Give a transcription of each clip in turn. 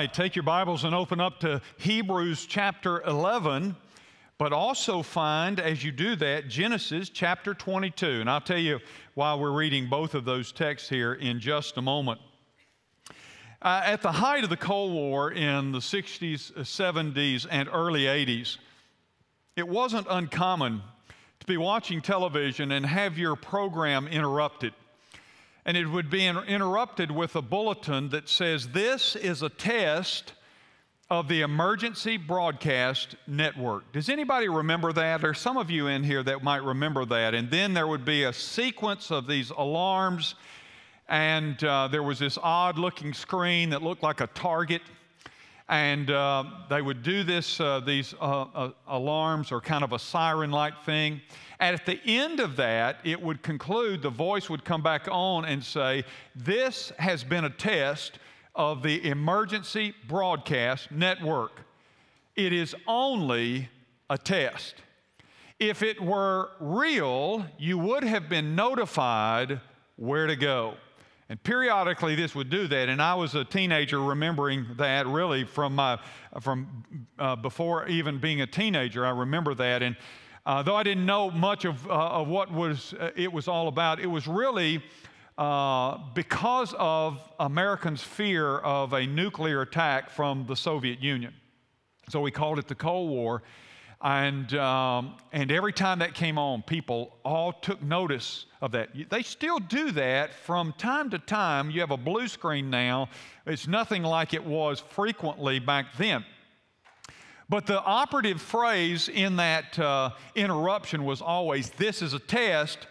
right, take your Bibles and open up to Hebrews chapter 11, but also find as you do that Genesis chapter 22. And I'll tell you why we're reading both of those texts here in just a moment. Uh, at the height of the Cold War in the 60s, 70s, and early 80s, it wasn't uncommon to be watching television and have your program interrupted and it would be interrupted with a bulletin that says, This is a test of the Emergency Broadcast Network. Does anybody remember that? There's some of you in here that might remember that. And then there would be a sequence of these alarms, and uh, there was this odd looking screen that looked like a target. And uh, they would do this, uh, these uh, uh, alarms or kind of a siren like thing. And at the end of that, it would conclude, the voice would come back on and say, This has been a test of the emergency broadcast network. It is only a test. If it were real, you would have been notified where to go. And periodically, this would do that. And I was a teenager remembering that really from, my, from uh, before even being a teenager. I remember that. And uh, though I didn't know much of, uh, of what was, uh, it was all about, it was really uh, because of Americans' fear of a nuclear attack from the Soviet Union. So we called it the Cold War. And, um, and every time that came on, people all took notice of that. They still do that from time to time. You have a blue screen now. It's nothing like it was frequently back then. But the operative phrase in that uh, interruption was always this is a test,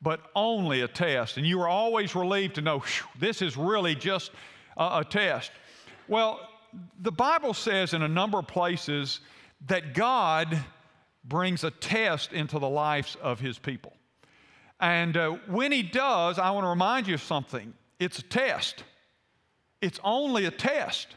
but only a test. And you were always relieved to know this is really just a, a test. Well, the Bible says in a number of places that God brings a test into the lives of his people. And uh, when he does, I want to remind you of something it's a test, it's only a test.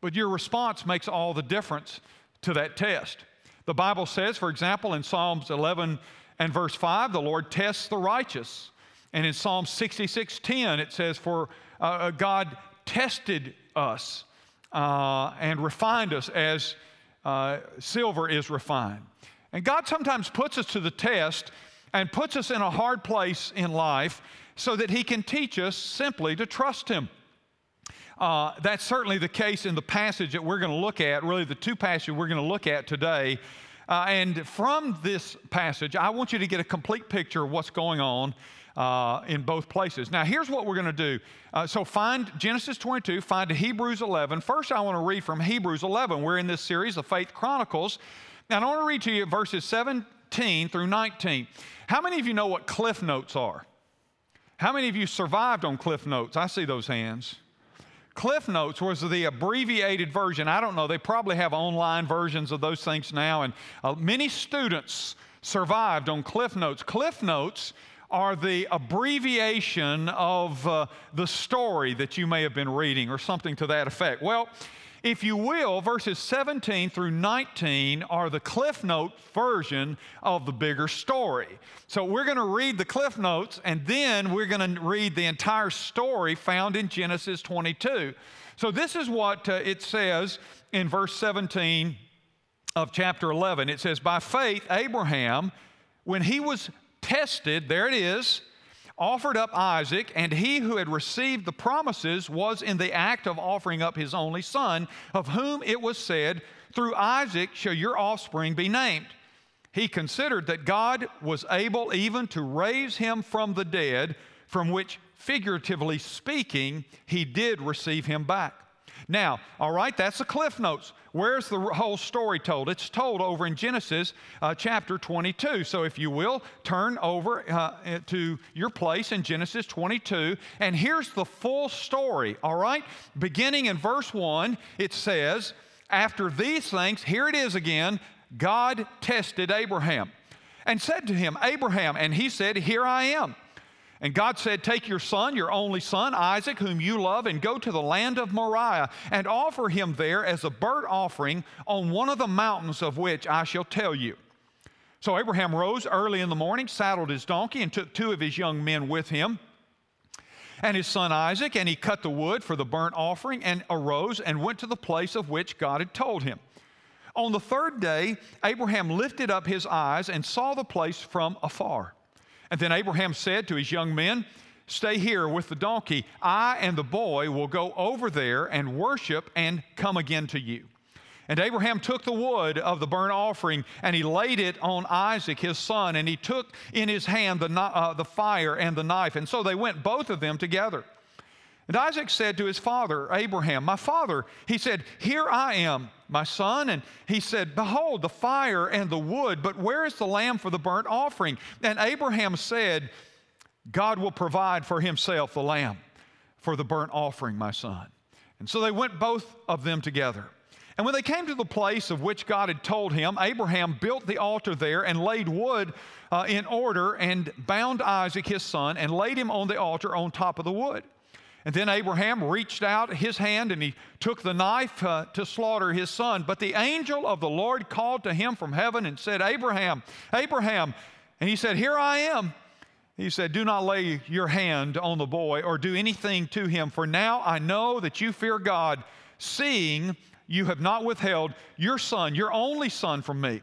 But your response makes all the difference to that test. The Bible says, for example, in Psalms 11 and verse 5, the Lord tests the righteous. And in Psalm 66:10, it says, For uh, uh, God tested us uh, and refined us as uh, silver is refined. And God sometimes puts us to the test and puts us in a hard place in life so that He can teach us simply to trust Him. Uh, that's certainly the case in the passage that we're going to look at, really, the two passages we're going to look at today. Uh, and from this passage, I want you to get a complete picture of what's going on uh, in both places. Now, here's what we're going to do. Uh, so, find Genesis 22, find Hebrews 11. First, I want to read from Hebrews 11. We're in this series of Faith Chronicles. And I want to read to you verses 17 through 19. How many of you know what Cliff Notes are? How many of you survived on Cliff Notes? I see those hands. Cliff Notes was the abbreviated version. I don't know, they probably have online versions of those things now, and uh, many students survived on Cliff Notes. Cliff Notes are the abbreviation of uh, the story that you may have been reading or something to that effect. Well, if you will, verses 17 through 19 are the Cliff Note version of the bigger story. So we're going to read the Cliff Notes and then we're going to read the entire story found in Genesis 22. So this is what uh, it says in verse 17 of chapter 11. It says, By faith, Abraham, when he was tested, there it is, offered up Isaac, and he who had received the promises was in the act of offering up his only son, of whom it was said, Through Isaac shall your offspring be named. He considered that God was able even to raise him from the dead, from which, figuratively speaking, he did receive him back. Now, all right, that's the cliff notes. Where's the whole story told? It's told over in Genesis uh, chapter 22. So, if you will, turn over uh, to your place in Genesis 22, and here's the full story, all right? Beginning in verse 1, it says, After these things, here it is again, God tested Abraham and said to him, Abraham, and he said, Here I am. And God said, Take your son, your only son, Isaac, whom you love, and go to the land of Moriah, and offer him there as a burnt offering on one of the mountains of which I shall tell you. So Abraham rose early in the morning, saddled his donkey, and took two of his young men with him. and his son Isaac, and he cut the wood for the burnt offering, and arose and went to the place of which God had told him. On the third day, Abraham lifted up his eyes and saw the place from afar. And then Abraham said to his young men, Stay here with the donkey. I and the boy will go over there and worship and come again to you. And Abraham took the wood of the burnt offering and he laid it on Isaac, his son, and he took in his hand the, uh, the fire and the knife. And so they went, both of them together. And Isaac said to his father, Abraham, My father, he said, Here I am, my son. And he said, Behold, the fire and the wood, but where is the lamb for the burnt offering? And Abraham said, God will provide for himself the lamb for the burnt offering, my son. And so they went both of them together. And when they came to the place of which God had told him, Abraham built the altar there and laid wood uh, in order and bound Isaac his son and laid him on the altar on top of the wood. And then Abraham reached out his hand and he took the knife uh, to slaughter his son. But the angel of the Lord called to him from heaven and said, Abraham, Abraham. And he said, Here I am. He said, Do not lay your hand on the boy or do anything to him, for now I know that you fear God, seeing you have not withheld your son, your only son, from me.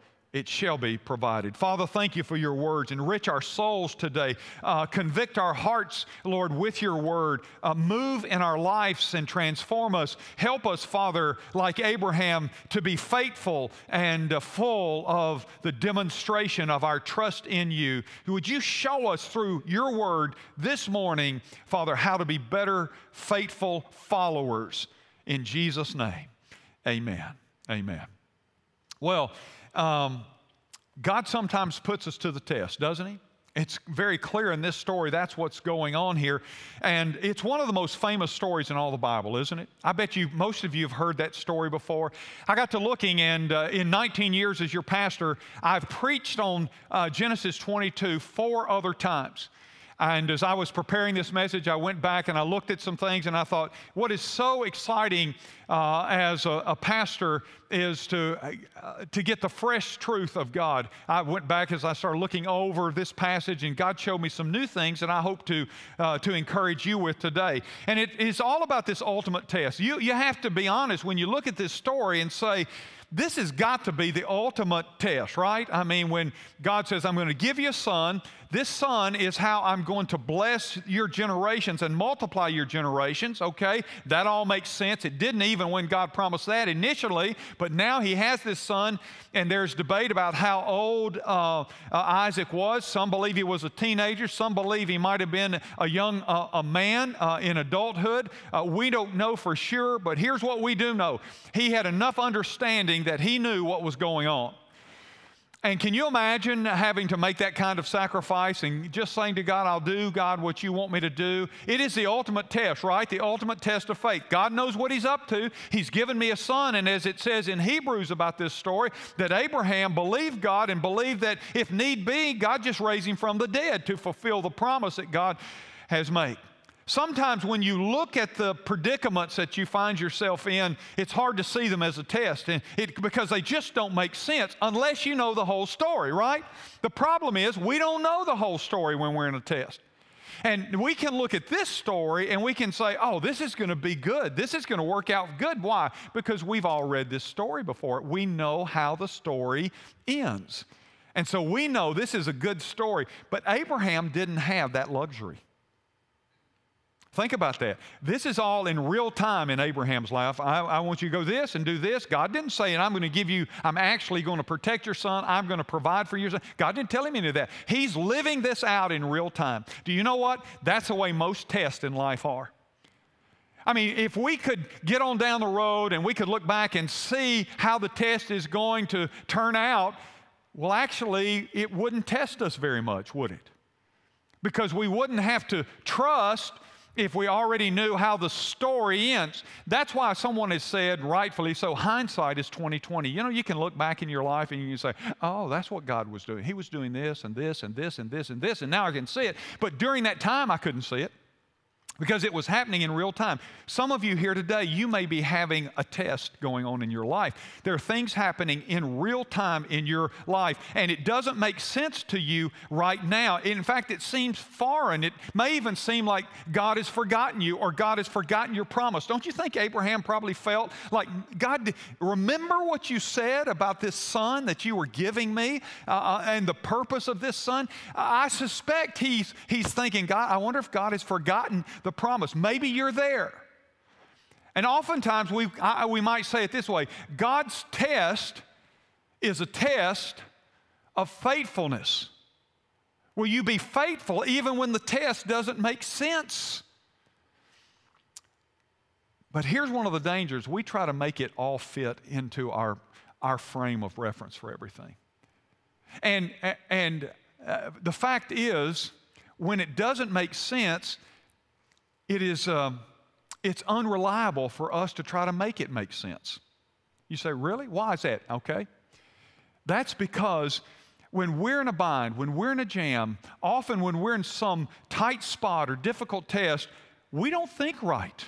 it shall be provided. Father, thank you for your words. Enrich our souls today. Uh, convict our hearts, Lord, with your word. Uh, move in our lives and transform us. Help us, Father, like Abraham, to be faithful and uh, full of the demonstration of our trust in you. Would you show us through your word this morning, Father, how to be better, faithful followers? In Jesus' name, amen. Amen. Well, um, God sometimes puts us to the test, doesn't He? It's very clear in this story that's what's going on here. And it's one of the most famous stories in all the Bible, isn't it? I bet you, most of you have heard that story before. I got to looking, and uh, in 19 years as your pastor, I've preached on uh, Genesis 22 four other times. And as I was preparing this message, I went back and I looked at some things and I thought, what is so exciting uh, as a, a, pastor is to, uh, to get the fresh truth of God. I went back as I started looking over this passage and God showed me some new things that I hope to, uh, to encourage you with today. And it is all about this ultimate test. You, you have to be honest when you look at this story and say, this has got to be the ultimate test, right? I mean, when God says, I'm going to give you a son, this son is how I'm going to bless your generations and multiply your generations, okay? That all makes sense. It didn't even when God promised that initially, but now he has this son, and there's debate about how old uh, uh, Isaac was. Some believe he was a teenager, some believe he might have been a young uh, a man uh, in adulthood. Uh, we don't know for sure, but here's what we do know he had enough understanding that he knew what was going on. And can you imagine having to make that kind of sacrifice and just saying to God, I'll do, God, what you want me to do? It is the ultimate test, right? The ultimate test of faith. God knows what He's up to. He's given me a son. And as it says in Hebrews about this story, that Abraham believed God and believed that if need be, God just raised him from the dead to fulfill the promise that God has made. Sometimes when you look at the predicaments that you find yourself in, it's hard to see them as a test and it, because they just don't make sense unless you know the whole story, right? The problem is we don't know the whole story when we're in a test. And we can look at this story and we can say, oh, this is going to be good. This is going to work out good. Why? Because we've all read this story before. We know how the story ends. And so we know this is a good story. But Abraham didn't have that luxury. Think about that. This is all in real time in Abraham's life. I, I, want you to go this and do this. God didn't say, and I'm going to give you, I'm actually going to protect your son. I'm going to provide for your son. God didn't tell him any of that. He's living this out in real time. Do you know what? That's the way most tests in life are. I mean, if we could get on down the road and we could look back and see how the test is going to turn out, well, actually, it wouldn't test us very much, would it? Because we wouldn't have to trust if we already knew how the story ends. That's why someone has said, rightfully so, hindsight is 2020. You know, you can look back in your life and you can say, oh, that's what God was doing. He was doing this and this and this and this and this, and now I can see it. But during that time, I couldn't see it because it was happening in real time. Some of you here today, you may be having a test going on in your life. There are things happening in real time in your life, and it doesn't make sense to you right now. In fact, it seems foreign. It may even seem like God has forgotten you or God has forgotten your promise. Don't you think Abraham probably felt like, God, remember what you said about this son that you were giving me uh, uh and the purpose of this son? I suspect he's, he's thinking, God, I wonder if God has forgotten the the promise. Maybe you're there. And oftentimes we, I, we might say it this way God's test is a test of faithfulness. Will you be faithful even when the test doesn't make sense? But here's one of the dangers we try to make it all fit into our, our frame of reference for everything. And, and uh, the fact is, when it doesn't make sense, it is um, it's unreliable for us to try to make it make sense. You say, really? Why is that? Okay. That's because when we're in a bind, when we're in a jam, often when we're in some tight spot or difficult test, we don't think right.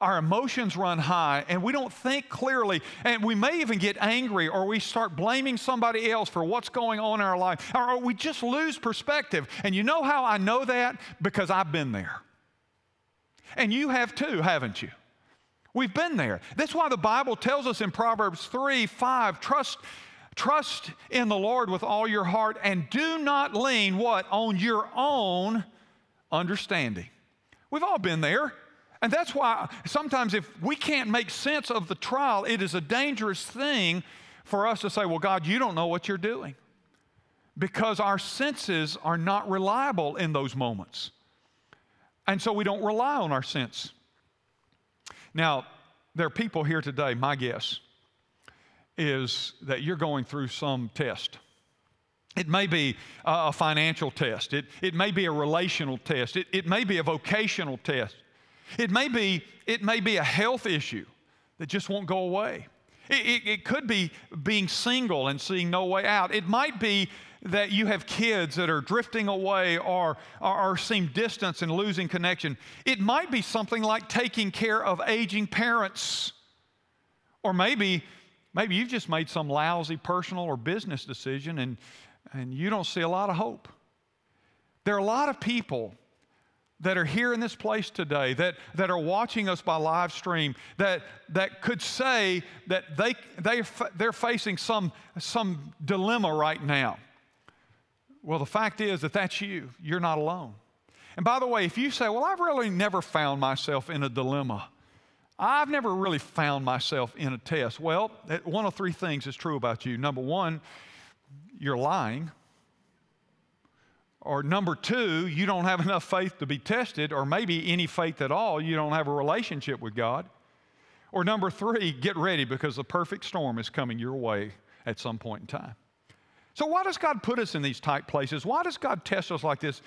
Our emotions run high and we don't think clearly, and we may even get angry or we start blaming somebody else for what's going on in our life, or we just lose perspective. And you know how I know that? Because I've been there. And you have too, haven't you? We've been there. That's why the Bible tells us in Proverbs 3 5, trust, trust in the Lord with all your heart and do not lean what? On your own understanding. We've all been there. And that's why sometimes if we can't make sense of the trial, it is a dangerous thing for us to say, well, God, you don't know what you're doing. Because our senses are not reliable in those moments. And so we don't rely on our sense. Now, there are people here today, my guess is that you're going through some test. It may be a financial test, it, it may be a relational test, it, it may be a vocational test, it may be, it may be a health issue that just won't go away. It, it, it could be being single and seeing no way out. It might be that you have kids that are drifting away or, or, or, seem distant and losing connection. It might be something like taking care of aging parents. Or maybe, maybe you've just made some lousy personal or business decision and, and you don't see a lot of hope. There are a lot of people that are here in this place today, that, that are watching us by live stream, that, that could say that they, they, they're facing some, some dilemma right now. Well, the fact is that that's you. You're not alone. And by the way, if you say, Well, I've really never found myself in a dilemma, I've never really found myself in a test. Well, one of three things is true about you. Number one, you're lying. Or number two, you don't have enough faith to be tested, or maybe any faith at all, you don't have a relationship with God. Or number three, get ready because the perfect storm is coming your way at some point in time. So, why does God put us in these tight places? Why does God test us like this?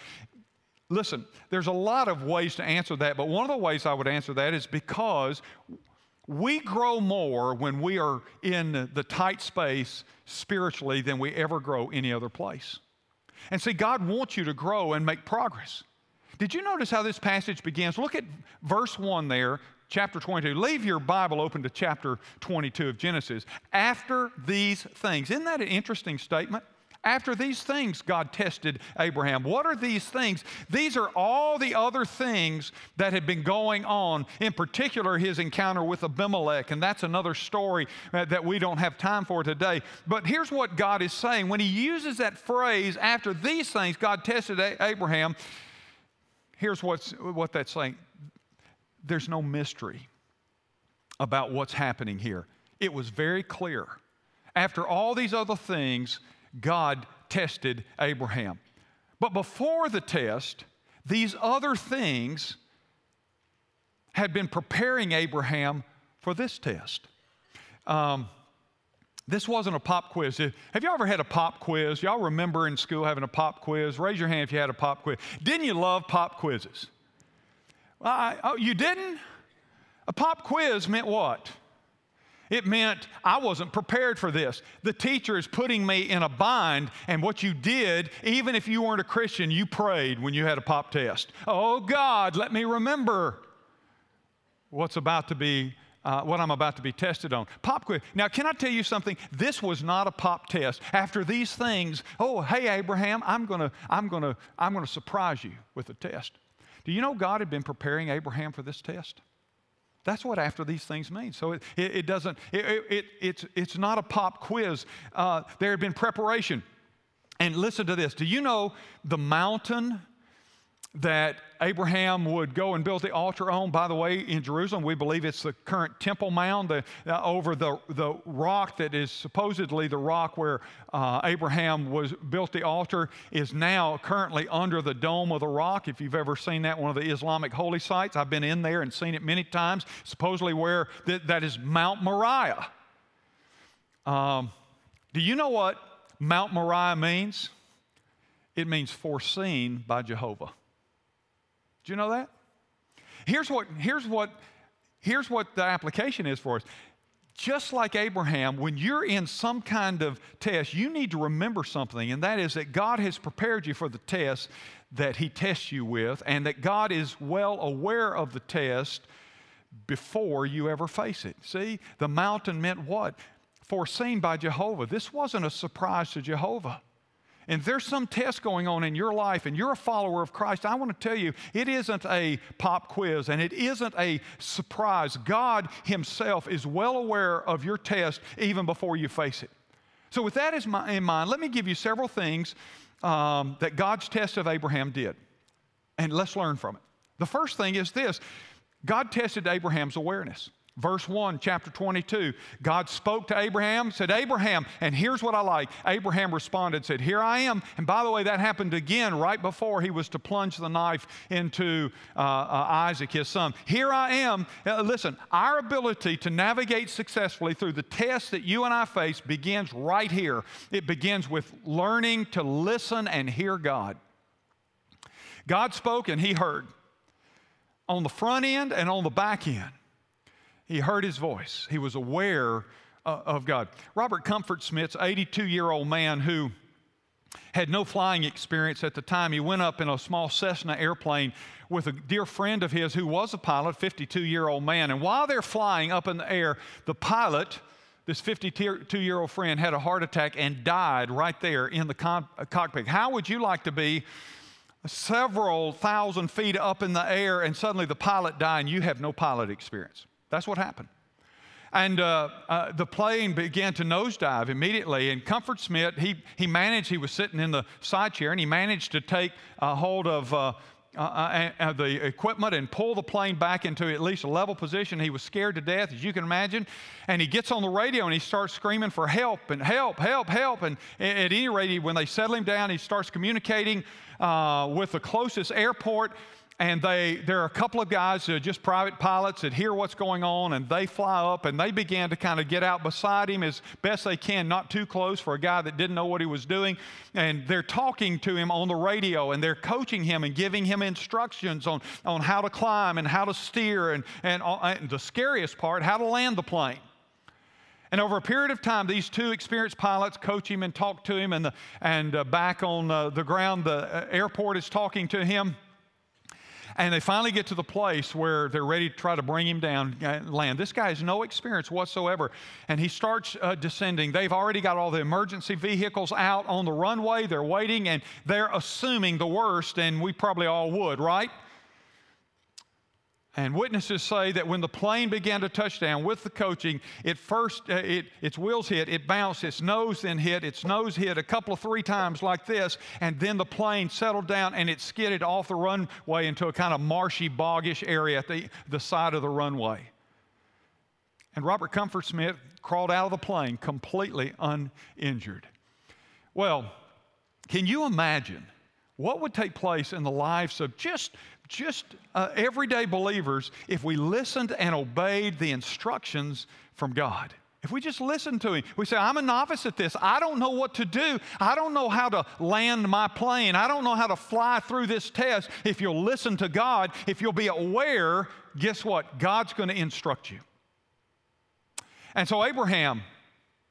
Listen, there's a lot of ways to answer that, but one of the ways I would answer that is because we grow more when we are in the tight space spiritually than we ever grow any other place. And see, God wants you to grow and make progress. Did you notice how this passage begins? Look at verse 1 there chapter 22. Leave your Bible open to chapter 22 of Genesis. After these things. Isn't that an interesting statement? After these things, God tested Abraham. What are these things? These are all the other things that had been going on, in particular, his encounter with Abimelech. And that's another story that we don't have time for today. But here's what God is saying. When he uses that phrase, after these things, God tested Abraham, here's what's, what that's saying there's no mystery about what's happening here. It was very clear. After all these other things, God tested Abraham. But before the test, these other things had been preparing Abraham for this test. Um, this wasn't a pop quiz. Have you ever had a pop quiz? Y'all remember in school having a pop quiz? Raise your hand if you had a pop quiz. Didn't you love pop quizzes? I, oh, you didn't? A pop quiz meant what? It meant I wasn't prepared for this. The teacher is putting me in a bind, and what you did, even if you weren't a Christian, you prayed when you had a pop test. Oh God, let me remember what's about to be. Uh, what I'm about to be tested on. Pop quiz. Now, can I tell you something? This was not a pop test. After these things, oh, hey, Abraham, I'm gonna, I'm gonna, I'm gonna surprise you with a test. Do you know God had been preparing Abraham for this test? That's what after these things means. So it, it, it doesn't, it, it, it's, it's not a pop quiz. Uh, there had been preparation. And listen to this. Do you know the mountain that Abraham would go and build the altar on. By the way, in Jerusalem, we believe it's the current Temple Mount the, uh, over the, the rock that is supposedly the rock where uh, Abraham was built the altar is now currently under the dome of the rock. If you've ever seen that, one of the Islamic holy sites, I've been in there and seen it many times. Supposedly where th- that is Mount Moriah. Um, do you know what Mount Moriah means? It means foreseen by Jehovah. Do you know that? Here's what, here's what, here's what the application is for us. Just like Abraham, when you're in some kind of test, you need to remember something, and that is that God has prepared you for the test that He tests you with, and that God is well aware of the test before you ever face it. See, the mountain meant what? Foreseen by Jehovah. This wasn't a surprise to Jehovah. And there's some test going on in your life and you're a follower of Christ, I want to tell you, it isn't a pop quiz and it isn't a surprise. God Himself is well aware of your test even before you face it. So, with that in mind, let me give you several things um, that God's test of Abraham did. And let's learn from it. The first thing is this God tested Abraham's awareness. Verse 1, chapter 22, God spoke to Abraham, said, Abraham, and here's what I like. Abraham responded, said, Here I am. And by the way, that happened again right before he was to plunge the knife into uh, uh, Isaac, his son. Here I am. Uh, listen, our ability to navigate successfully through the test that you and I face begins right here. It begins with learning to listen and hear God. God spoke and he heard on the front end and on the back end. He heard his voice. He was aware uh, of God. Robert Comfort Smith's 82 year old man who had no flying experience at the time. He went up in a small Cessna airplane with a dear friend of his who was a pilot, 52 year old man. And while they're flying up in the air, the pilot, this 52 year old friend, had a heart attack and died right there in the con- uh, cockpit. How would you like to be several thousand feet up in the air and suddenly the pilot die and you have no pilot experience? That's what happened. And uh, uh, the plane began to nosedive immediately. And Comfort Smith, he, he managed, he was sitting in the side chair, and he managed to take uh, hold of uh, uh, uh, the equipment and pull the plane back into at least a level position. He was scared to death, as you can imagine. And he gets on the radio and he starts screaming for help and help, help, help. And at any rate, when they settle him down, he starts communicating with the closest airport and they there are a couple of guys that are just private pilots that hear what's going on and they fly up and they begin to kind of get out beside him as best they can not too close for a guy that didn't know what he was doing and they're talking to him on the radio and they're coaching him and giving him instructions on, on how to climb and how to steer and, and, uh, and the scariest part how to land the plane and over a period of time, these two experienced pilots coach him and talk to him, and, the, and uh, back on uh, the ground, the uh, airport is talking to him. And they finally get to the place where they're ready to try to bring him down uh, land. This guy has no experience whatsoever. And he starts uh, descending. They've already got all the emergency vehicles out on the runway. They're waiting and they're assuming the worst, and we probably all would, right? And witnesses say that when the plane began to touch down with the coaching, it first, uh, it, its wheels hit, it bounced, its nose then hit, its nose hit a couple of three times like this, and then the plane settled down and it skidded off the runway into a kind of marshy, boggish area at the, the side of the runway. And Robert Comfort Smith crawled out of the plane completely uninjured. Well, can you imagine what would take place in the lives of just just uh, everyday believers if we listened and obeyed the instructions from God. If we just listen to him, we say, I'm a novice at this. I don't know what to do. I don't know how to land my plane. I don't know how to fly through this test. If you'll listen to God, if you'll be aware, guess what? God's going to instruct you. And so, Abraham,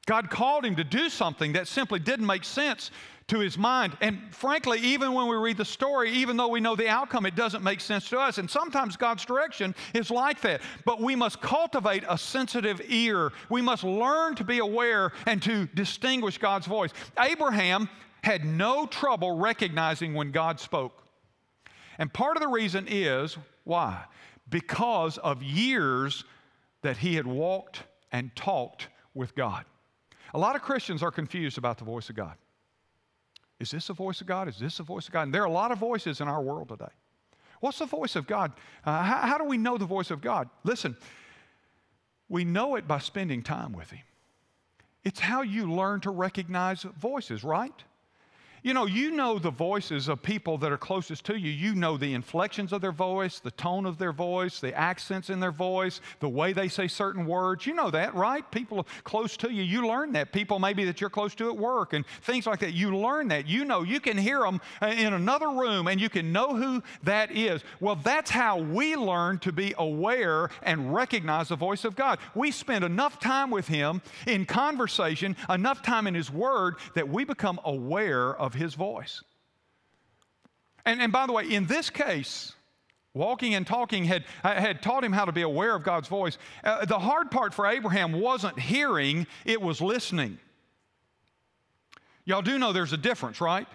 God called him to do something that simply didn't make sense to his mind. And frankly, even when we read the story, even though we know the outcome, it doesn't make sense to us. And sometimes God's direction is like that. But we must cultivate a sensitive ear. We must learn to be aware and to distinguish God's voice. Abraham had no trouble recognizing when God spoke. And part of the reason is why? Because of years that he had walked and talked with God. A lot of Christians are confused about the voice of God. Is this the voice of God? Is this the voice of God? And there are a lot of voices in our world today. What's the voice of God? Uh, how, how do we know the voice of God? Listen, we know it by spending time with Him. It's how you learn to recognize voices, right? You know, you know the voices of people that are closest to you. You know the inflections of their voice, the tone of their voice, the accents in their voice, the way they say certain words. You know that, right? People close to you, you learn that. People maybe that you're close to at work and things like that. You learn that. You know, you can hear them uh, in another room and you can know who that is. Well, that's how we learn to be aware and recognize the voice of God. We spend enough time with Him in conversation, enough time in His Word that we become aware of of his voice. And, and by the way, in this case, walking and talking had, had taught him how to be aware of God's voice. Uh, the hard part for Abraham wasn't hearing, it was listening. Y'all do know there's a difference, right?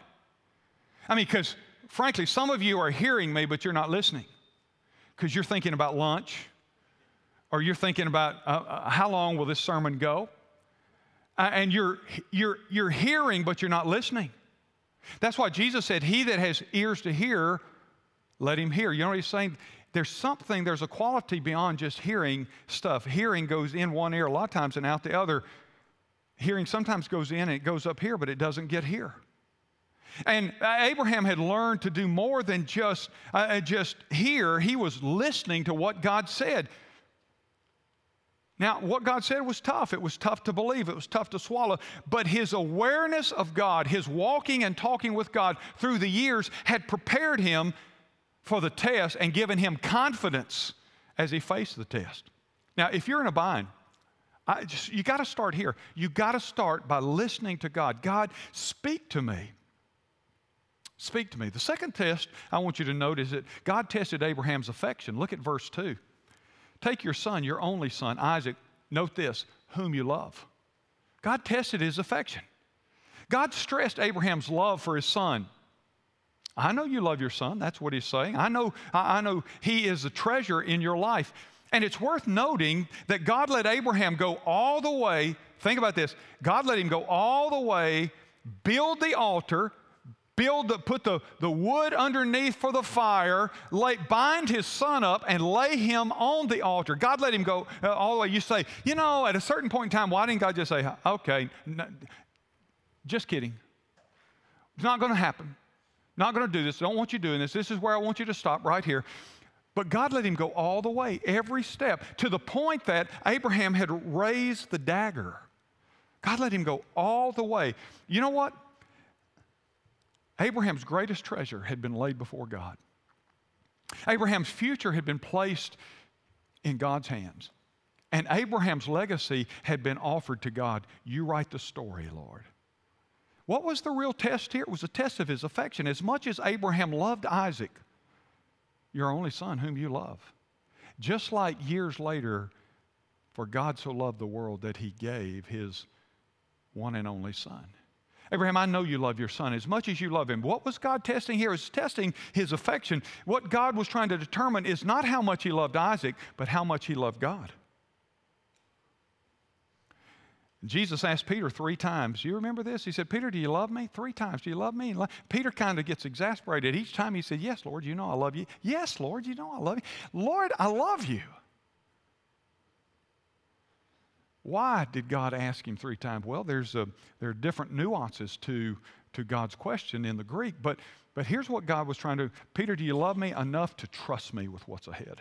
I mean, because frankly, some of you are hearing me, but you're not listening because you're thinking about lunch or you're thinking about uh, uh, how long will this sermon go? Uh, and you're, you're, you're hearing, but you're not listening. That's why Jesus said, He that has ears to hear, let him hear. You know what he's saying? There's something, there's a quality beyond just hearing stuff. Hearing goes in one ear a lot of times and out the other. Hearing sometimes goes in and it goes up here, but it doesn't get here. And Abraham had learned to do more than just, uh, just hear. He was listening to what God said. Now, what God said was tough. It was tough to believe, it was tough to swallow. But his awareness of God, his walking and talking with God through the years, had prepared him for the test and given him confidence as he faced the test. Now, if you're in a bind, just, you got to start here. You got to start by listening to God. God, speak to me. Speak to me. The second test I want you to note is that God tested Abraham's affection. Look at verse 2. Take your son, your only son, Isaac, note this, whom you love. God tested his affection. God stressed Abraham's love for his son. I know you love your son. That's what he's saying. I know, I know he is a treasure in your life. And it's worth noting that God let Abraham go all the way. Think about this God let him go all the way, build the altar, build the, put the, the wood underneath for the fire, lay, bind his son up, and lay him on the altar. God let him go uh, all the way. You say, you know, at a certain point in time, why didn't God just say, okay, just kidding. It's not going to happen. Not going to do this. Don't want you doing this. This is where I want you to stop right here. But God let him go all the way, every step, to the point that Abraham had raised the dagger. God let him go all the way. You know what? Abraham's greatest treasure had been laid before God. Abraham's future had been placed in God's hands. And Abraham's legacy had been offered to God. You write the story, Lord. What was the real test here? It was a test of his affection. As much as Abraham loved Isaac, your only son, whom you love, just like years later, for God so loved the world that he gave his one and only son. Abraham, I know you love your son as much as you love him. What was God testing here? Is testing his affection. What God was trying to determine is not how much he loved Isaac, but how much he loved God. Jesus asked Peter three times. You remember this? He said, Peter, do you love me? Three times. Do you love me? Peter kind of gets exasperated. Each time he said, Yes, Lord, you know I love you. Yes, Lord, you know I love you. Lord, I love you. Why did God ask him three times? Well, there's a, there are different nuances to, to God's question in the Greek, but, but here's what God was trying to Peter, do you love me enough to trust me with what's ahead?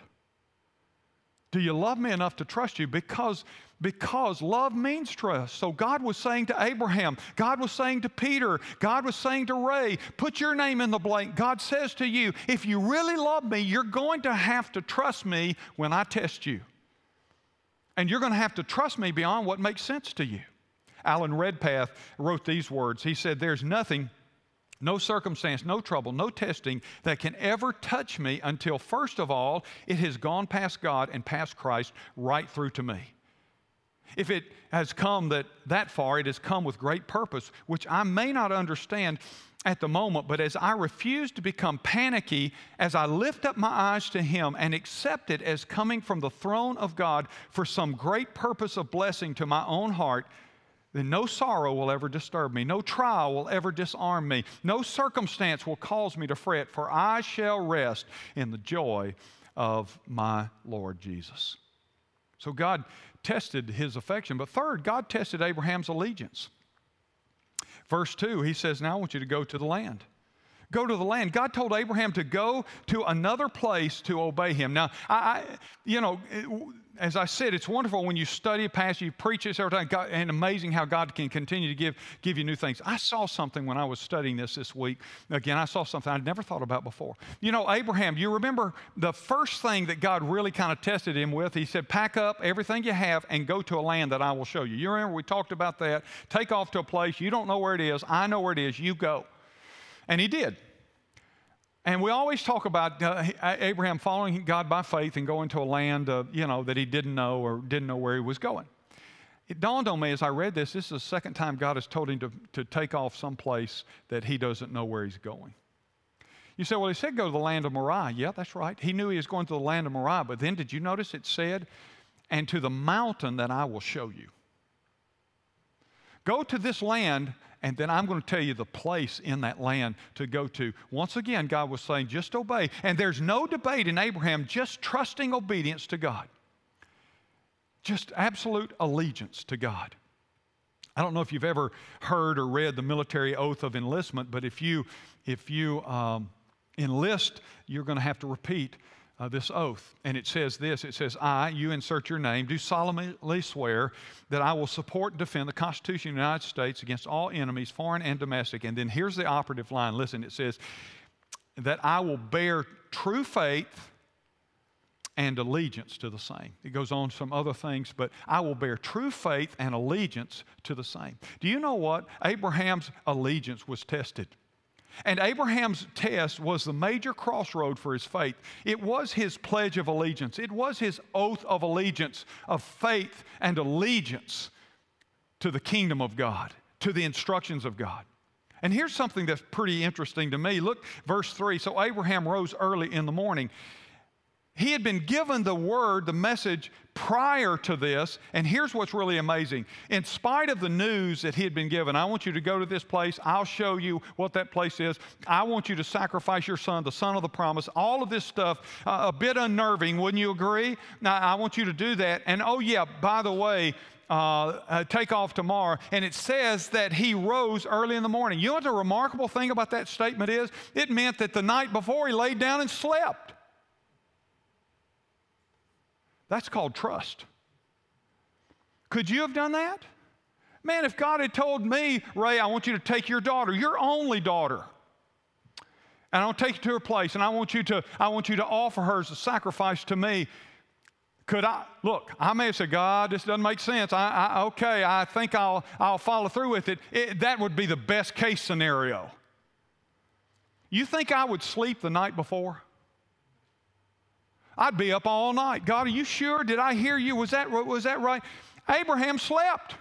Do you love me enough to trust you? Because, because love means trust. So God was saying to Abraham, God was saying to Peter, God was saying to Ray, put your name in the blank. God says to you, if you really love me, you're going to have to trust me when I test you. And you're going to have to trust me beyond what makes sense to you. Alan Redpath wrote these words. He said, There's nothing no circumstance, no trouble, no testing that can ever touch me until, first of all, it has gone past God and past Christ right through to me. If it has come that, that far, it has come with great purpose, which I may not understand at the moment, but as I refuse to become panicky, as I lift up my eyes to Him and accept it as coming from the throne of God for some great purpose of blessing to my own heart, then no sorrow will ever disturb me, no trial will ever disarm me, no circumstance will cause me to fret, for I shall rest in the joy of my Lord Jesus. So God tested his affection. But third, God tested Abraham's allegiance. Verse 2, he says, Now I want you to go to the land. Go to the land. God told Abraham to go to another place to obey him. Now, I, I you know, as I said, it's wonderful when you study a passage, you preach this every time, God, and amazing how God can continue to give, give you new things. I saw something when I was studying this this week. Again, I saw something I'd never thought about before. You know, Abraham, you remember the first thing that God really kind of tested him with? He said, Pack up everything you have and go to a land that I will show you. You remember we talked about that? Take off to a place. You don't know where it is. I know where it is. You go. And he did. And we always talk about uh, Abraham following God by faith and going to a land, uh, you know, that he didn't know or didn't know where he was going. It dawned on me as I read this, this is the second time God has told him to, to take off someplace that he doesn't know where he's going. You say, well, he said go to the land of Moriah. Yeah, that's right. He knew he was going to the land of Moriah. But then did you notice it said, and to the mountain that I will show you? Go to this land and then I'm going to tell you the place in that land to go to. Once again, God was saying, just obey. And there's no debate in Abraham, just trusting obedience to God, just absolute allegiance to God. I don't know if you've ever heard or read the military oath of enlistment, but if you, if you um, enlist, you're going to have to repeat uh, this oath. And it says this it says, I, you insert your name, do solemnly swear that I will support and defend the Constitution of the United States against all enemies, foreign and domestic. And then here's the operative line listen, it says, that I will bear true faith and allegiance to the same. It goes on some other things, but I will bear true faith and allegiance to the same. Do you know what? Abraham's allegiance was tested. And Abraham's test was the major crossroad for his faith. It was his pledge of allegiance, it was his oath of allegiance, of faith and allegiance to the kingdom of God, to the instructions of God. And here's something that's pretty interesting to me. Look, verse 3. So Abraham rose early in the morning. He had been given the word, the message prior to this, and here's what's really amazing. In spite of the news that he had been given, I want you to go to this place, I'll show you what that place is. I want you to sacrifice your son, the son of the promise, all of this stuff, uh, a bit unnerving, wouldn't you agree? Now, I want you to do that. And oh, yeah, by the way, uh, uh, take off tomorrow. And it says that he rose early in the morning. You know what the remarkable thing about that statement is? It meant that the night before he laid down and slept. That's called trust. Could you have done that? Man, if God had told me, Ray, I want you to take your daughter, your only daughter, and I'll take you to her place, and I want you to, I want you to offer her as a sacrifice to me. Could I look? I may have said, God, this doesn't make sense. I, I okay, I think I'll, I'll follow through with it. it. That would be the best case scenario. You think I would sleep the night before? I'd be up all night. God, are you sure? Did I hear you? Was that, was that right? Abraham slept.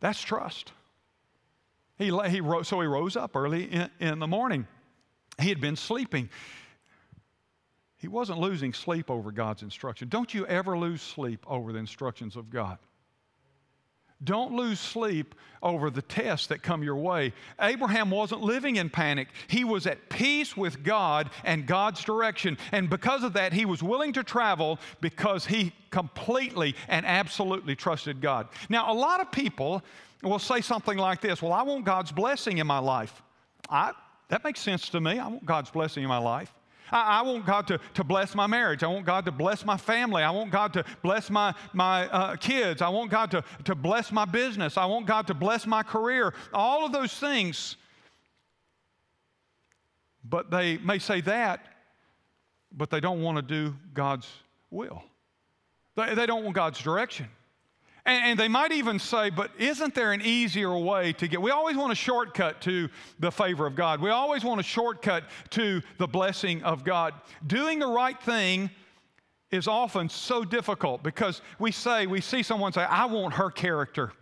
That's trust. He, he so he rose up early in, in the morning. He had been sleeping. He wasn't losing sleep over God's instruction. Don't you ever lose sleep over the instructions of God. Don't lose sleep over the tests that come your way. Abraham wasn't living in panic. He was at peace with God and God's direction. And because of that, he was willing to travel because he completely and absolutely trusted God. Now, a lot of people will say something like this Well, I want God's blessing in my life. I, that makes sense to me. I want God's blessing in my life. I, I, want God to, to bless my marriage. I want God to bless my family. I want God to bless my, my uh, kids. I want God to, to bless my business. I want God to bless my career. All of those things. But they may say that, but they don't want to do God's will. They, they don't want God's direction. And, and, they might even say, but isn't there an easier way to get? We always want a shortcut to the favor of God. We always want a shortcut to the blessing of God. Doing the right thing is often so difficult because we say, we see someone say, I want her character.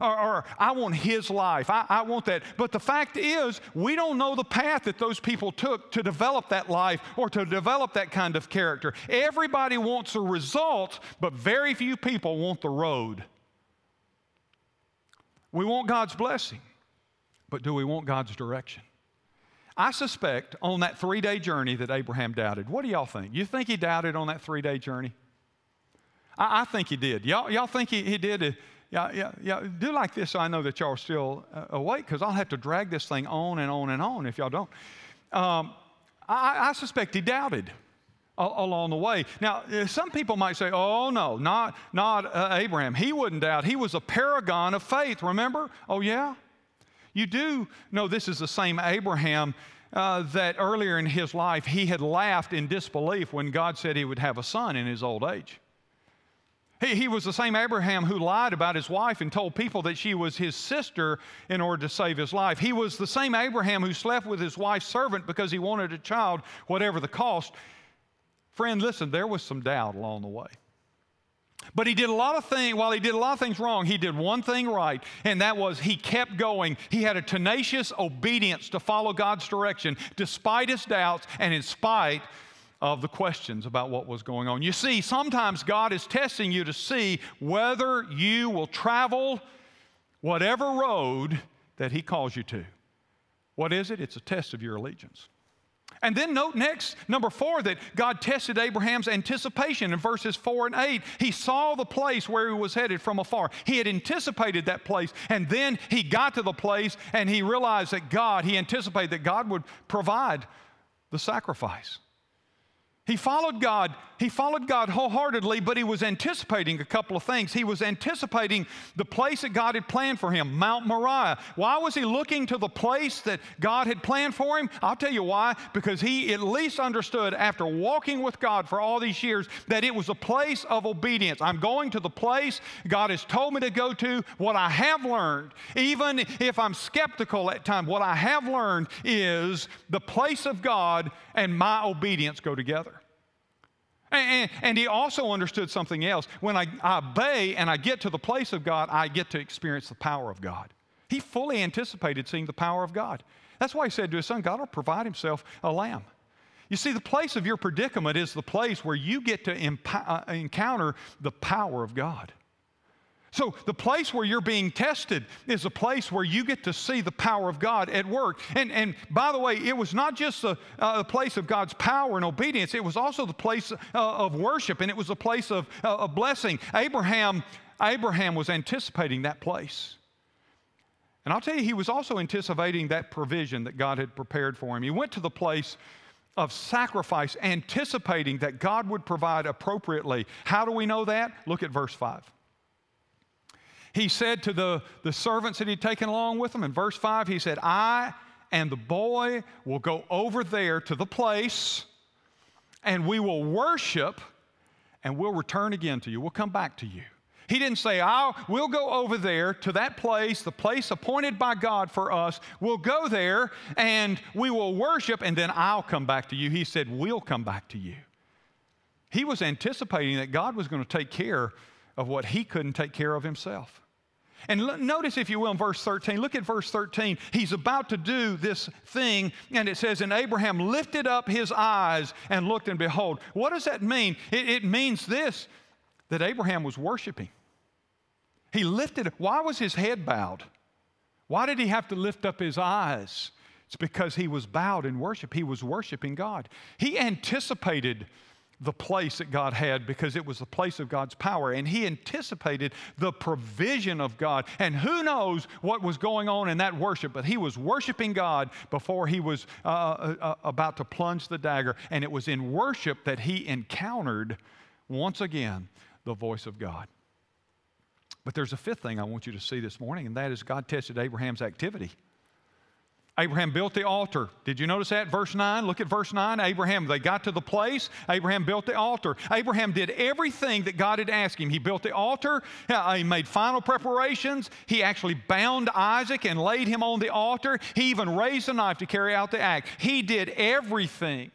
Or, or, I want his life. I, I, want that. But the fact is, we don't know the path that those people took to develop that life or to develop that kind of character. Everybody wants a result, but very few people want the road. We want God's blessing, but do we want God's direction? I suspect on that three day journey that Abraham doubted. What do y'all think? You think he doubted on that three day journey? I, I, think he did. Y'all, y'all think he, he did? Yeah, yeah, yeah. Do like this so I know that y'all are still uh, awake because I'll have to drag this thing on and on and on if y'all don't. Um, I, I, suspect he doubted along the way. Now, uh, some people might say, oh, no, not, not uh, Abraham. He wouldn't doubt. He was a paragon of faith, remember? Oh, yeah? You do know this is the same Abraham uh, that earlier in his life he had laughed in disbelief when God said he would have a son in his old age. He, he was the same Abraham who lied about his wife and told people that she was his sister in order to save his life. He was the same Abraham who slept with his wife's servant because he wanted a child, whatever the cost. Friend, listen, there was some doubt along the way. But he did a lot of things, while he did a lot of things wrong, he did one thing right, and that was he kept going. He had a tenacious obedience to follow God's direction despite his doubts and in spite of the questions about what was going on. You see, sometimes God is testing you to see whether you will travel whatever road that He calls you to. What is it? It's a test of your allegiance. And then note next, number four, that God tested Abraham's anticipation in verses four and eight. He saw the place where he was headed from afar. He had anticipated that place, and then he got to the place and he realized that God, he anticipated that God would provide the sacrifice. He followed God. He followed God wholeheartedly, but he was anticipating a couple of things. He was anticipating the place that God had planned for him, Mount Moriah. Why was he looking to the place that God had planned for him? I'll tell you why. Because he at least understood after walking with God for all these years that it was a place of obedience. I'm going to the place God has told me to go to. What I have learned, even if I'm skeptical at times, what I have learned is the place of God and my obedience go together. And, and, he also understood something else. When I, I obey and I get to the place of God, I get to experience the power of God. He fully anticipated seeing the power of God. That's why he said to his son, God will provide himself a lamb. You see, the place of your predicament is the place where you get to uh, encounter the power of God. So, the place where you're being tested is a place where you get to see the power of God at work. And, and by the way, it was not just a, a place of God's power and obedience, it was also the place uh, of worship and it was a place of, uh, of blessing. Abraham, Abraham was anticipating that place. And I'll tell you, he was also anticipating that provision that God had prepared for him. He went to the place of sacrifice, anticipating that God would provide appropriately. How do we know that? Look at verse 5 he said to the, the servants that he'd taken along with him in verse 5, he said, I and the boy will go over there to the place and we will worship and we'll return again to you. We'll come back to you. He didn't say, I'll, we'll go over there to that place, the place appointed by God for us. We'll go there and we will worship and then I'll come back to you. He said, We'll come back to you. He was anticipating that God was going to take care of what he couldn't take care of himself. And l- notice, if you will, in verse 13, look at verse 13. He's about to do this thing, and it says, And Abraham lifted up his eyes and looked, and behold. What does that mean? It, it means this that Abraham was worshiping. He lifted, why was his head bowed? Why did he have to lift up his eyes? It's because he was bowed in worship. He was worshiping God. He anticipated the place that God had because it was the place of God's power. And he anticipated the provision of God. And who knows what was going on in that worship, but he was worshiping God before he was uh, uh, uh about to plunge the dagger. And it was in worship that he encountered once again the voice of God. But there's a fifth thing I want you to see this morning, and that is God tested Abraham's activity. Abraham built the altar. Did you notice that? Verse 9. Look at verse 9. Abraham, they got to the place. Abraham built the altar. Abraham did everything that God had asked him. He built the altar. Uh, he made final preparations. He actually bound Isaac and laid him on the altar. He even raised a knife to carry out the act. He did everything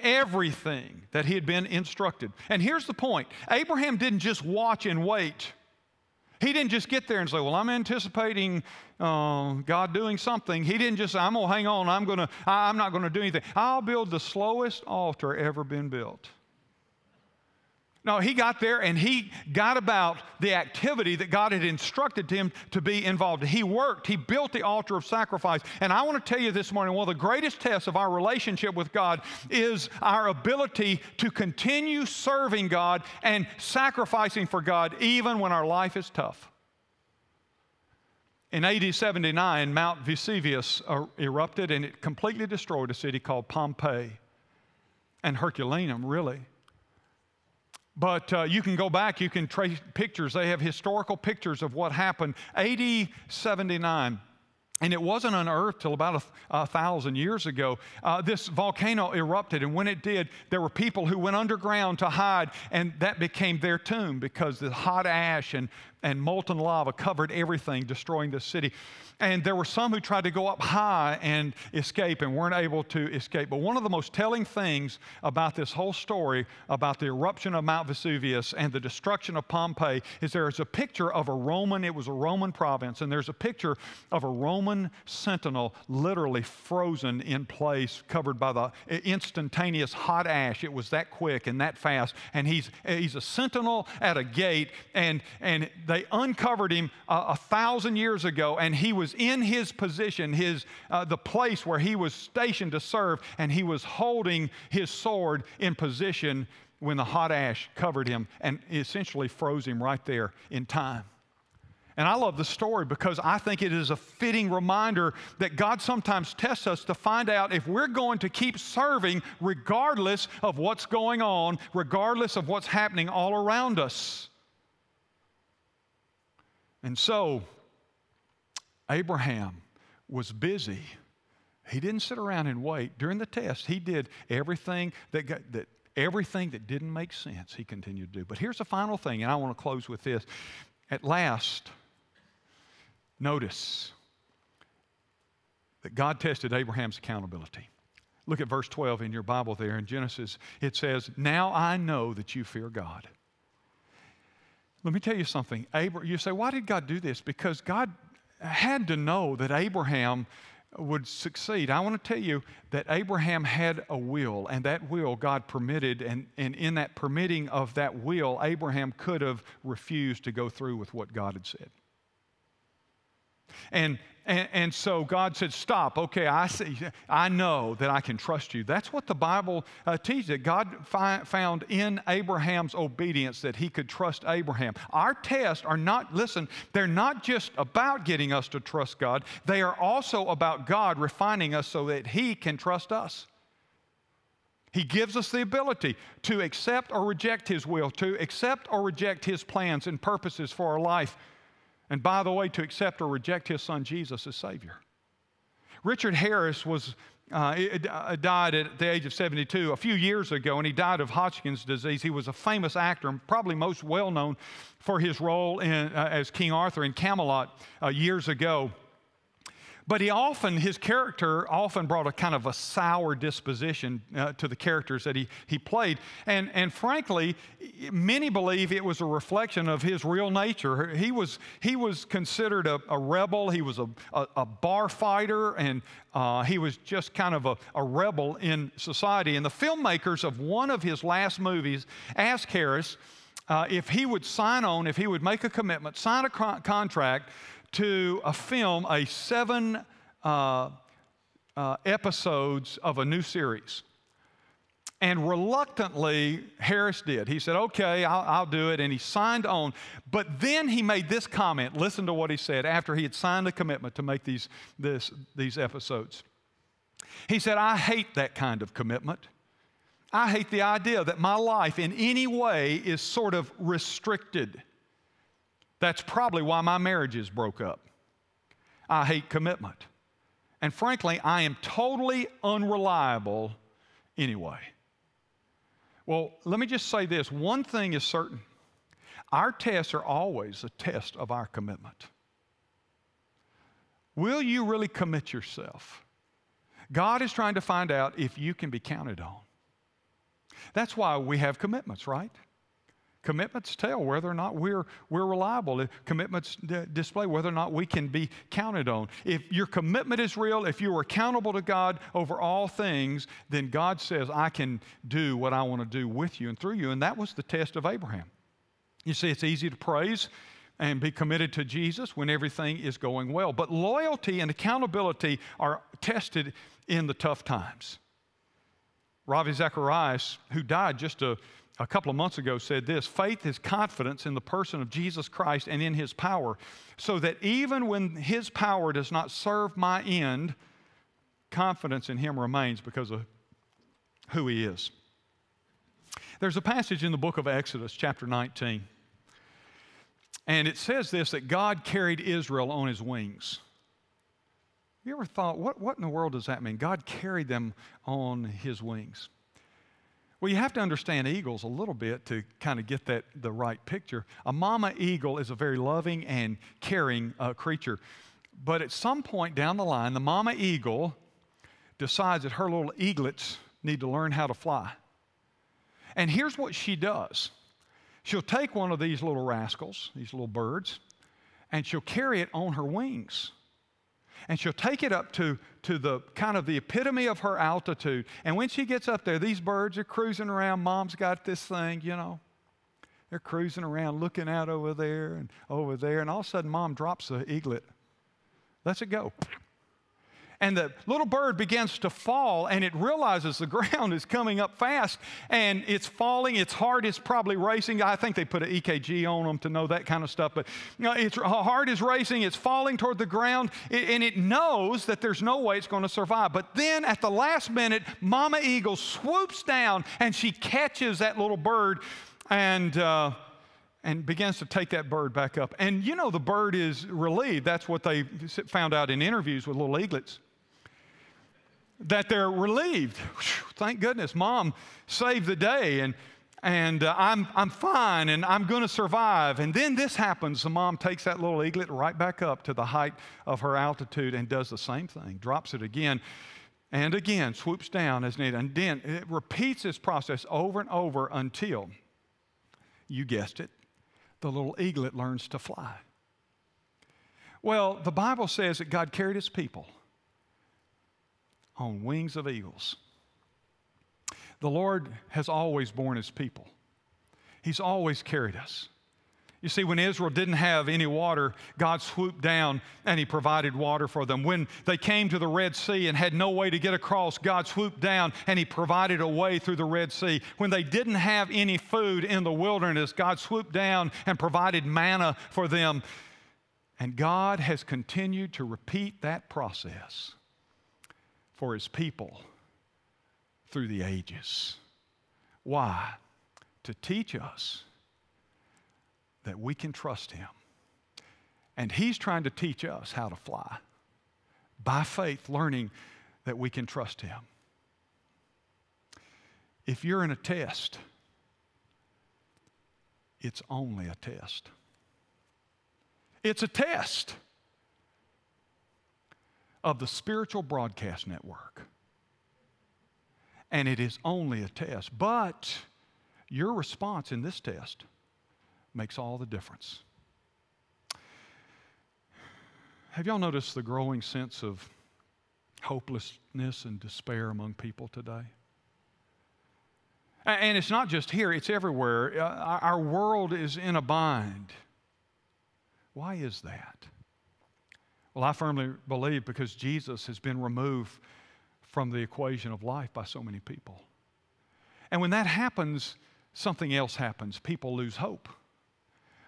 everything that he had been instructed. And here's the point Abraham didn't just watch and wait. He didn't just get there and say, Well, I'm anticipating uh, God doing something. He didn't just say, I'm going to hang on, I'm, gonna, I'm not going to do anything. I'll build the slowest altar ever been built. No, he got there and he got about the activity that God had instructed him to be involved in. He worked, he built the altar of sacrifice. And I want to tell you this morning one of the greatest tests of our relationship with God is our ability to continue serving God and sacrificing for God even when our life is tough. In AD 79, Mount Vesuvius er, erupted and it completely destroyed a city called Pompeii and Herculaneum, really. But uh, you can go back, you can trace pictures. They have historical pictures of what happened. AD 79. And it wasn't unearthed till about a, a thousand years ago. Uh, this volcano erupted, and when it did, there were people who went underground to hide, and that became their tomb because the hot ash and, and molten lava covered everything, destroying the city. And there were some who tried to go up high and escape and weren't able to escape. But one of the most telling things about this whole story about the eruption of Mount Vesuvius and the destruction of Pompeii is there is a picture of a Roman, it was a Roman province, and there's a picture of a Roman sentinel literally frozen in place, covered by the instantaneous hot ash. It was that quick and that fast. And he's, he's a sentinel at a gate, and, and they uncovered him a, a thousand years ago, and he was was in his position, his, uh, the place where he was stationed to serve, and he was holding his sword in position when the hot ash covered him and essentially froze him right there in time. And I love the story because I think it is a fitting reminder that God sometimes tests us to find out if we're going to keep serving regardless of what's going on, regardless of what's happening all around us. And so, Abraham was busy. He didn't sit around and wait. During the test, he did everything that, got, that everything that didn't make sense, he continued to do. But here's the final thing, and I want to close with this. At last, notice that God tested Abraham's accountability. Look at verse 12 in your Bible there in Genesis. It says, Now I know that you fear God. Let me tell you something. Abra- you say, why did God do this? Because God had to know that Abraham would succeed. I want to tell you that Abraham had a will, and that will God permitted, and, and in that permitting of that will, Abraham could have refused to go through with what God had said. And, and, and, so God said, Stop. Okay, I see. I know that I can trust you. That's what the Bible uh, teaches. That God fi- found in Abraham's obedience that he could trust Abraham. Our tests are not, listen, they're not just about getting us to trust God, they are also about God refining us so that he can trust us. He gives us the ability to accept or reject His will, to accept or reject His plans and purposes for our life and by the way, to accept or reject his son Jesus as Savior. Richard Harris was uh, uh, died at the age of 72 a few years ago, and he died of Hodgkin's disease. He was a famous actor, and probably most well known for his role in, uh, as King Arthur in Camelot uh, years ago. But he often, his character often brought a kind of a sour disposition uh, to the characters that he, he played. And, and frankly, many believe it was a reflection of his real nature. He was, he was considered a, a rebel, he was a, a, a bar fighter, and uh, he was just kind of a, a rebel in society. And the filmmakers of one of his last movies asked Harris uh, if he would sign on, if he would make a commitment, sign a con- contract to a film a seven uh, uh, episodes of a new series. And reluctantly, Harris did. He said, Okay, I'll, I'll, do it. And he signed on. But then he made this comment. Listen to what he said after he had signed a commitment to make these, this, these episodes. He said, I hate that kind of commitment. I hate the idea that my life in any way is sort of restricted. That's probably why my marriages broke up. I hate commitment. And frankly, I am totally unreliable anyway. Well, let me just say this one thing is certain our tests are always a test of our commitment. Will you really commit yourself? God is trying to find out if you can be counted on. That's why we have commitments, right? Commitments tell whether or not we're, we're reliable. Commitments d- display whether or not we can be counted on. If your commitment is real, if you are accountable to God over all things, then God says, I can do what I want to do with you and through you. And that was the test of Abraham. You see, it's easy to praise and be committed to Jesus when everything is going well. But loyalty and accountability are tested in the tough times. Ravi Zacharias, who died just a a couple of months ago said this faith is confidence in the person of Jesus Christ and in his power, so that even when his power does not serve my end, confidence in him remains because of who he is. There's a passage in the book of Exodus, chapter 19, and it says this that God carried Israel on his wings. You ever thought, what, what in the world does that mean? God carried them on his wings. Well, you have to understand eagles a little bit to kind of get that the right picture. A mama eagle is a very loving and caring uh, creature. But at some point down the line, the mama eagle decides that her little eaglets need to learn how to fly. And here's what she does she'll take one of these little rascals, these little birds, and she'll carry it on her wings and she'll take it up to, to the kind of the epitome of her altitude. And when she gets up there, these birds are cruising around. Mom's got this thing, you know. They're cruising around, looking out over there and over there. And all of a sudden, mom drops the eaglet, lets it go and the little bird begins to fall and it realizes the ground is coming up fast and it's falling. Its heart is probably racing. I think they put an ekg on them to know that kind of stuff but you know, its heart is racing. It's falling toward the ground and it knows that there's no way it's going to survive. But then at the last minute mama eagle swoops down and she catches that little bird and uh, and begins to take that bird back up. And you know, the bird is relieved. That's what they found out in interviews with little eaglets that they're relieved. Whew, thank goodness, mom saved the day, and, and uh, I'm, I'm fine, and I'm going to survive. And then this happens. The mom takes that little eaglet right back up to the height of her altitude and does the same thing, drops it again. And again, swoops down as needed. And then it repeats this process over and over until, you guessed it, the little eaglet learns to fly. Well, the Bible says that God carried his people on wings of eagles. The Lord has always borne his people, He's always carried us. You see, when Israel didn't have any water, God swooped down and He provided water for them. When they came to the Red Sea and had no way to get across, God swooped down and He provided a way through the Red Sea. When they didn't have any food in the wilderness, God swooped down and provided manna for them. And God has continued to repeat that process for his people through the ages. Why? To teach us that we can trust him. And he's trying to teach us how to fly by faith, learning that we can trust him. If you're in a test, it's only a test. It's a test of the spiritual broadcast network. And it is only a test. But your response in this test makes all the difference. Have y'all noticed the growing sense of hopelessness and despair among people today? And it's not just here, it's everywhere. Uh, our world is in a bind. Why is that? Well, I firmly believe because Jesus has been removed from the equation of life by so many people. And when that happens, something else happens. People lose hope.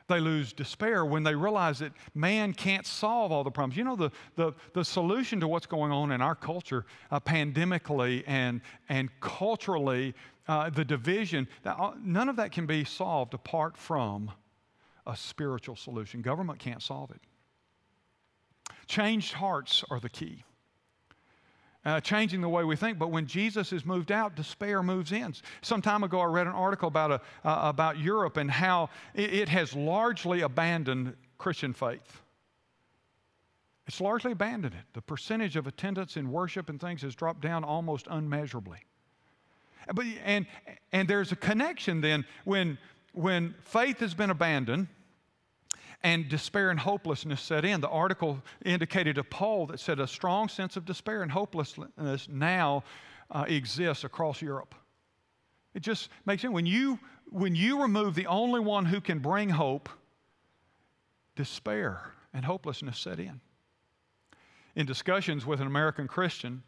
They lose despair when they realize that man can't solve all the problems. You know, the, the, the solution to what's going on in our culture, uh, pandemically and, and culturally, uh, the division, uh, none of that can be solved apart from a spiritual solution. Government can't solve it. Changed hearts are the key uh, changing the way we think. But when Jesus is moved out, despair moves in. Some time ago, I read an article about, a, uh, about Europe and how it, it has largely abandoned Christian faith. It's largely abandoned it. The percentage of attendance in worship and things has dropped down almost unmeasurably. But, and, and there's a connection then when, when faith has been abandoned and despair and hopelessness set in. The article indicated a poll that said a strong sense of despair and hopelessness now uh, exists across Europe. It just makes sense. When you, when you remove the only one who can bring hope, despair and hopelessness set in. In discussions with an American Christian,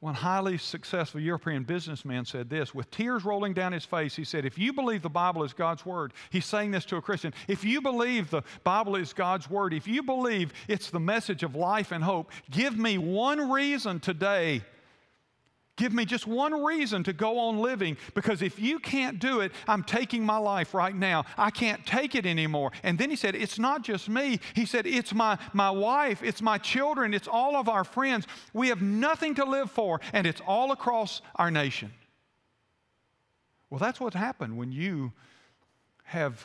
one highly successful European businessman said this with tears rolling down his face. He said, If you believe the Bible is God's Word, he's saying this to a Christian. If you believe the Bible is God's Word, if you believe it's the message of life and hope, give me one reason today Give me just one reason to go on living because if you can't do it, I'm taking my life right now. I can't take it anymore. And then he said, It's not just me. He said, It's my, my wife, it's my children, it's all of our friends. We have nothing to live for, and it's all across our nation. Well, that's what happened when you have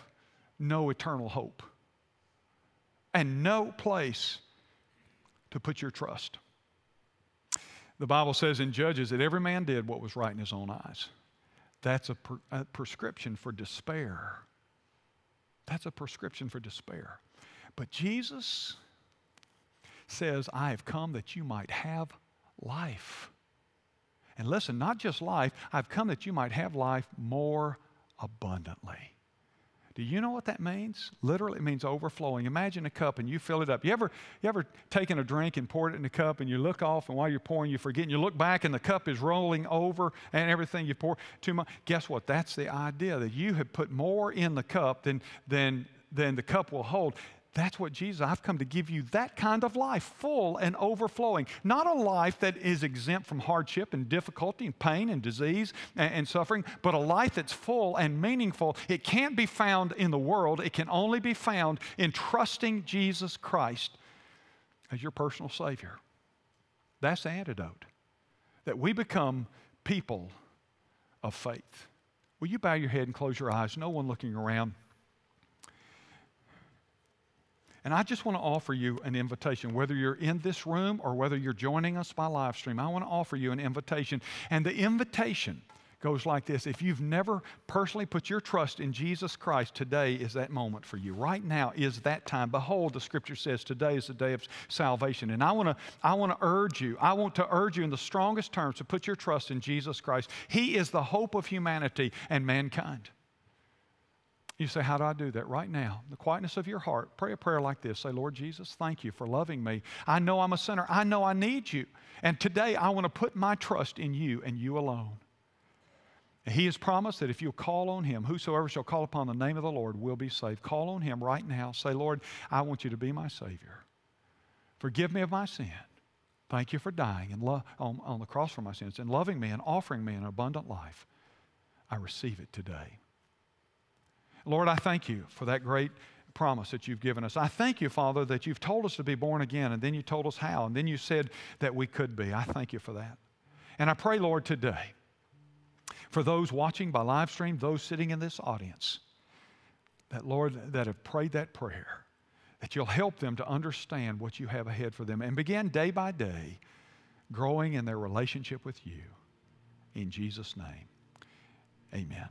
no eternal hope and no place to put your trust. The Bible says in Judges that every man did what was right in his own eyes. That's a, per, a prescription for despair. That's a prescription for despair. But Jesus says, I have come that you might have life. And listen, not just life, I've come that you might have life more abundantly. Do you know what that means? Literally, it means overflowing. Imagine a cup and you fill it up. You ever, you ever taken a drink and poured it in a cup and you look off and while you're pouring, you forget and you look back and the cup is rolling over and everything you pour too much? Guess what? That's the idea that you have put more in the cup than, than, than the cup will hold. That's what Jesus, I've come to give you that kind of life, full and overflowing. Not a life that is exempt from hardship and difficulty and pain and disease and, and, suffering, but a life that's full and meaningful. It can't be found in the world, it can only be found in trusting Jesus Christ as your personal Savior. That's the antidote. That we become people of faith. Will you bow your head and close your eyes? No one looking around. And I just want to offer you an invitation, whether you're in this room or whether you're joining us by live stream. I want to offer you an invitation. And the invitation goes like this If you've never personally put your trust in Jesus Christ, today is that moment for you. Right now is that time. Behold, the scripture says today is the day of salvation. And I want to I want to urge you, I want to urge you in the strongest terms to put your trust in Jesus Christ. He is the hope of humanity and mankind. You say, How do I do that? Right now, the quietness of your heart, pray a prayer like this. Say, Lord Jesus, thank you for loving me. I know I'm a sinner. I know I need you. And today I want to put my trust in you and you alone. He has promised that if you'll call on Him, whosoever shall call upon the name of the Lord will be saved. Call on Him right now. Say, Lord, I want you to be my Savior. Forgive me of my sin. Thank you for dying and lo- on, on the cross for my sins and loving me and offering me an abundant life. I receive it today. Lord, I thank you for that great promise that you've given us. I thank you, Father, that you've told us to be born again, and then you told us how, and then you said that we could be. I thank you for that. And I pray, Lord, today, for those watching by live stream, those sitting in this audience, that, Lord, that have prayed that prayer, that you'll help them to understand what you have ahead for them and begin day by day growing in their relationship with you. In Jesus' name, amen.